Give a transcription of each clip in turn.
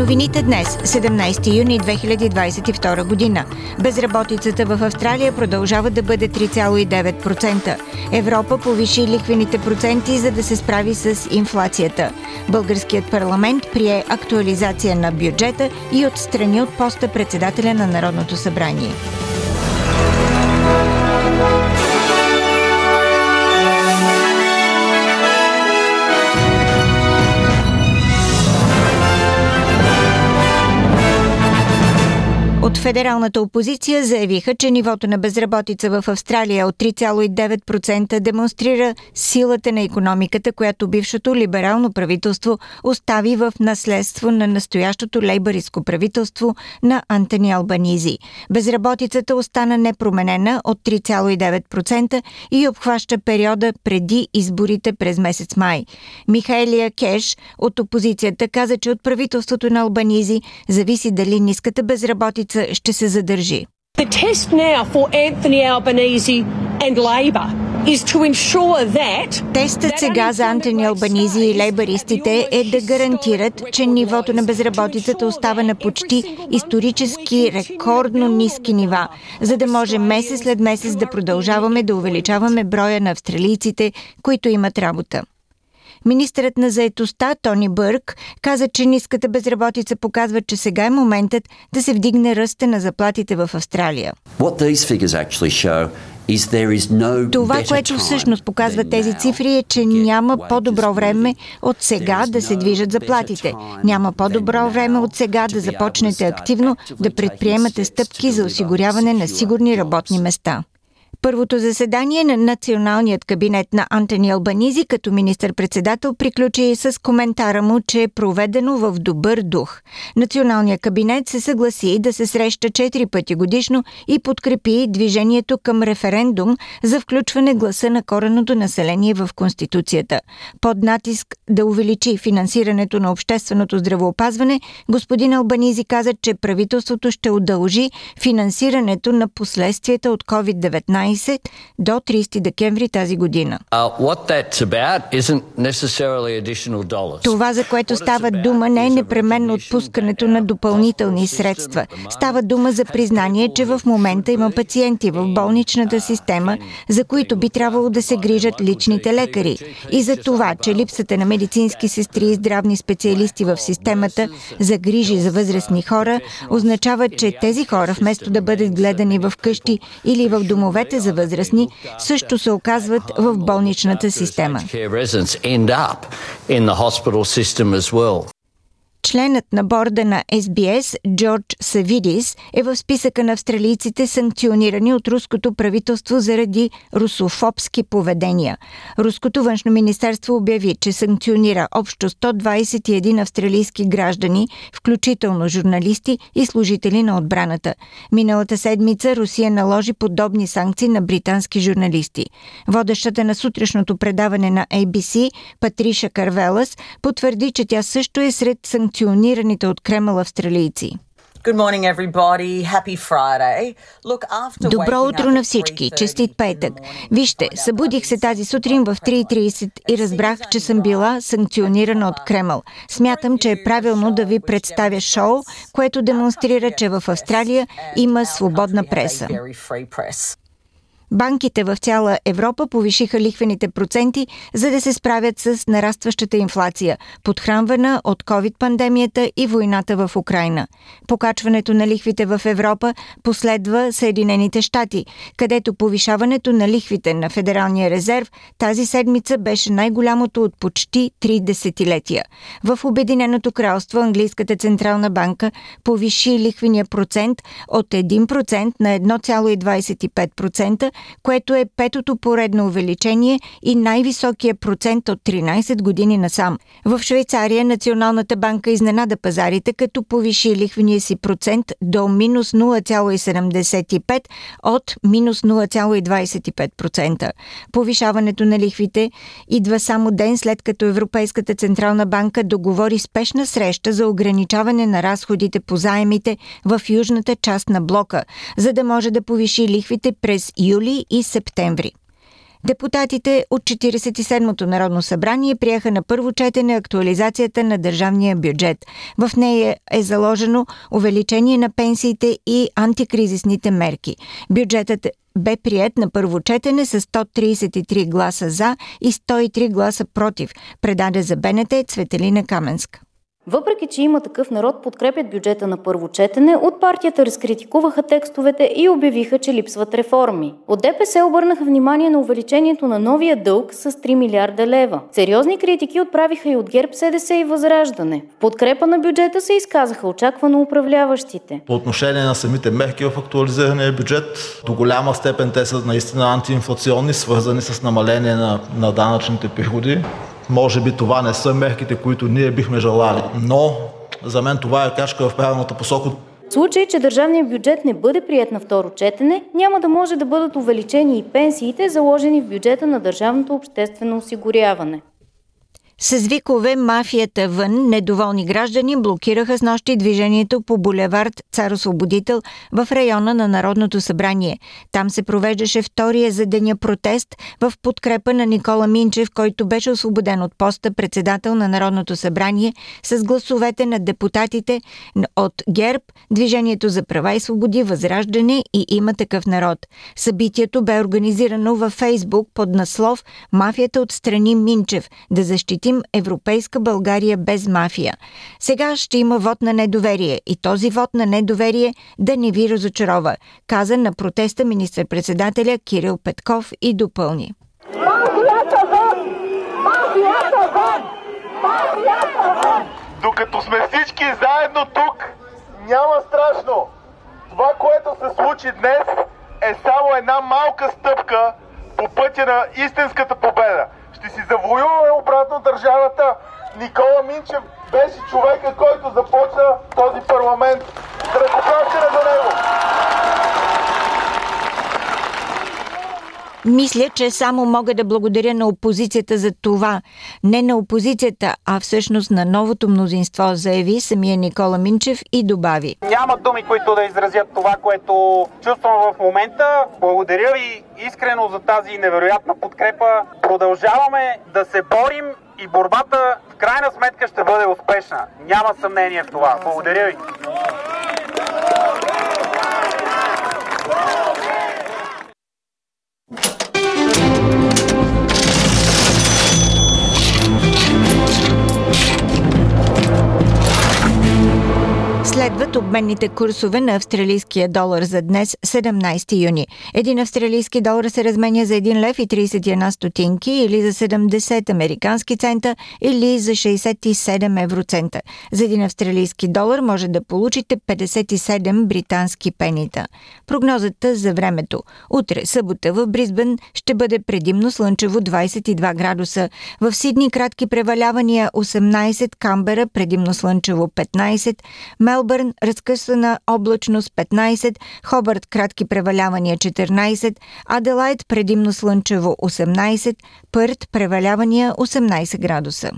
Новините днес, 17 юни 2022 година. Безработицата в Австралия продължава да бъде 3,9%. Европа повиши лихвените проценти, за да се справи с инфлацията. Българският парламент прие актуализация на бюджета и отстрани от поста председателя на Народното събрание. От федералната опозиция заявиха, че нивото на безработица в Австралия от 3,9% демонстрира силата на економиката, която бившото либерално правителство остави в наследство на настоящото лейбаристско правителство на Антони Албанизи. Безработицата остана непроменена от 3,9% и обхваща периода преди изборите през месец май. Михайлия Кеш от опозицията каза, че от правителството на Албанизи зависи дали ниската безработица ще се задържи. The test now for Anthony Albanese and that Тестът сега за Антони Албанизи и лейбаристите е да гарантират, че нивото на безработицата остава на почти исторически рекордно ниски нива, за да може месец след месец да продължаваме да увеличаваме броя на австралийците, които имат работа. Министърът на заетостта Тони Бърк каза, че ниската безработица показва, че сега е моментът да се вдигне ръста на заплатите в Австралия. Това, което всъщност показва тези цифри е, че няма по-добро време от сега да се движат заплатите. Няма по-добро време от сега да започнете активно да предприемате стъпки за осигуряване на сигурни работни места. Първото заседание на националният кабинет на Антони Албанизи като министър-председател приключи с коментара му, че е проведено в добър дух. Националният кабинет се съгласи да се среща четири пъти годишно и подкрепи движението към референдум за включване гласа на кореното население в Конституцията. Под натиск да увеличи финансирането на общественото здравеопазване, господин Албанизи каза, че правителството ще удължи финансирането на последствията от COVID-19 12 до 30 декември тази година. Това, за което става дума, не е непременно отпускането на допълнителни средства. Става дума за признание, че в момента има пациенти в болничната система, за които би трябвало да се грижат личните лекари. И за това, че липсата на медицински сестри и здравни специалисти в системата за грижи за възрастни хора означава, че тези хора, вместо да бъдат гледани в къщи или в домовете за възрастни също се оказват в болничната система. Членът на борда на SBS, Джордж Савидис, е в списъка на австралийците санкционирани от руското правителство заради русофобски поведения. Руското външно министерство обяви, че санкционира общо 121 австралийски граждани, включително журналисти и служители на отбраната. Миналата седмица Русия наложи подобни санкции на британски журналисти. Водещата на сутрешното предаване на ABC, Патриша Карвелас, потвърди, че тя също е сред санкционираните санкционираните от Кремъл австралийци. Добро утро на всички! Честит петък! Вижте, събудих се тази сутрин в 3.30 и разбрах, че съм била санкционирана от Кремъл. Смятам, че е правилно да ви представя шоу, което демонстрира, че в Австралия има свободна преса. Банките в цяла Европа повишиха лихвените проценти, за да се справят с нарастващата инфлация, подхранвана от COVID-пандемията и войната в Украина. Покачването на лихвите в Европа последва Съединените щати, където повишаването на лихвите на Федералния резерв тази седмица беше най-голямото от почти три десетилетия. В Обединеното кралство Английската централна банка повиши лихвения процент от 1% на 1,25%, което е петото поредно увеличение и най-високия процент от 13 години насам. В Швейцария Националната банка изненада пазарите, като повиши лихвения си процент до минус 0,75 от минус 0,25%. Повишаването на лихвите идва само ден след като Европейската централна банка договори спешна среща за ограничаване на разходите по заемите в южната част на блока, за да може да повиши лихвите през юли и септември. Депутатите от 47-то Народно събрание приеха на първо четене актуализацията на държавния бюджет. В нея е заложено увеличение на пенсиите и антикризисните мерки. Бюджетът бе прият на първо четене с 133 гласа за и 103 гласа против, предаде за БНТ Цветелина Каменска. Въпреки, че има такъв народ подкрепят бюджета на първо четене, от партията разкритикуваха текстовете и обявиха, че липсват реформи. От ДПС обърнаха внимание на увеличението на новия дълг с 3 милиарда лева. Сериозни критики отправиха и от ГЕРБ, СДС и Възраждане. В подкрепа на бюджета се изказаха очаквано управляващите. По отношение на самите мерки в актуализирания бюджет, до голяма степен те са наистина антиинфлационни, свързани с намаление на, на данъчните приходи. Може би това не са мерките, които ние бихме желали, но за мен това е качка в правилната посока. В случай, че държавният бюджет не бъде прият на второ четене, няма да може да бъдат увеличени и пенсиите, заложени в бюджета на държавното обществено осигуряване. С викове мафията вън, недоволни граждани блокираха с нощи движението по булевард Цар Освободител в района на Народното събрание. Там се провеждаше втория за деня протест в подкрепа на Никола Минчев, който беше освободен от поста председател на Народното събрание с гласовете на депутатите от ГЕРБ, Движението за права и свободи, Възраждане и има такъв народ. Събитието бе организирано във Фейсбук под наслов «Мафията отстрани Минчев» да защити защитим европейска България без мафия. Сега ще има вод на недоверие и този вод на недоверие да не ви разочарова, каза на протеста министър-председателя Кирил Петков и допълни. Докато сме всички заедно тук, няма страшно. Това, което се случи днес, е само една малка стъпка по пътя на истинската победа ще си завоюваме обратно държавата. Никола Минчев беше човека, който започна този парламент. Ръкопляскане за него! Мисля, че само мога да благодаря на опозицията за това. Не на опозицията, а всъщност на новото мнозинство, заяви самия Никола Минчев и добави. Няма думи, които да изразят това, което чувствам в момента. Благодаря ви искрено за тази невероятна подкрепа. Продължаваме да се борим и борбата в крайна сметка ще бъде успешна. Няма съмнение в това. Благодаря ви. Обменните курсове на австралийския долар за днес, 17 юни. Един австралийски долар се разменя за 1 лев и 31 стотинки или за 70 американски цента или за 67 евроцента. За един австралийски долар може да получите 57 британски пенита. Прогнозата за времето. Утре, събота в Бризбен ще бъде предимно слънчево 22 градуса. В Сидни кратки превалявания 18, Камбера предимно слънчево 15, Мелбърн Мелбърн разкъсана облачност 15, Хобърт кратки превалявания 14, Аделайт предимно слънчево 18, Пърт превалявания 18 градуса.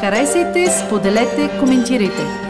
Харесайте, споделете, коментирайте.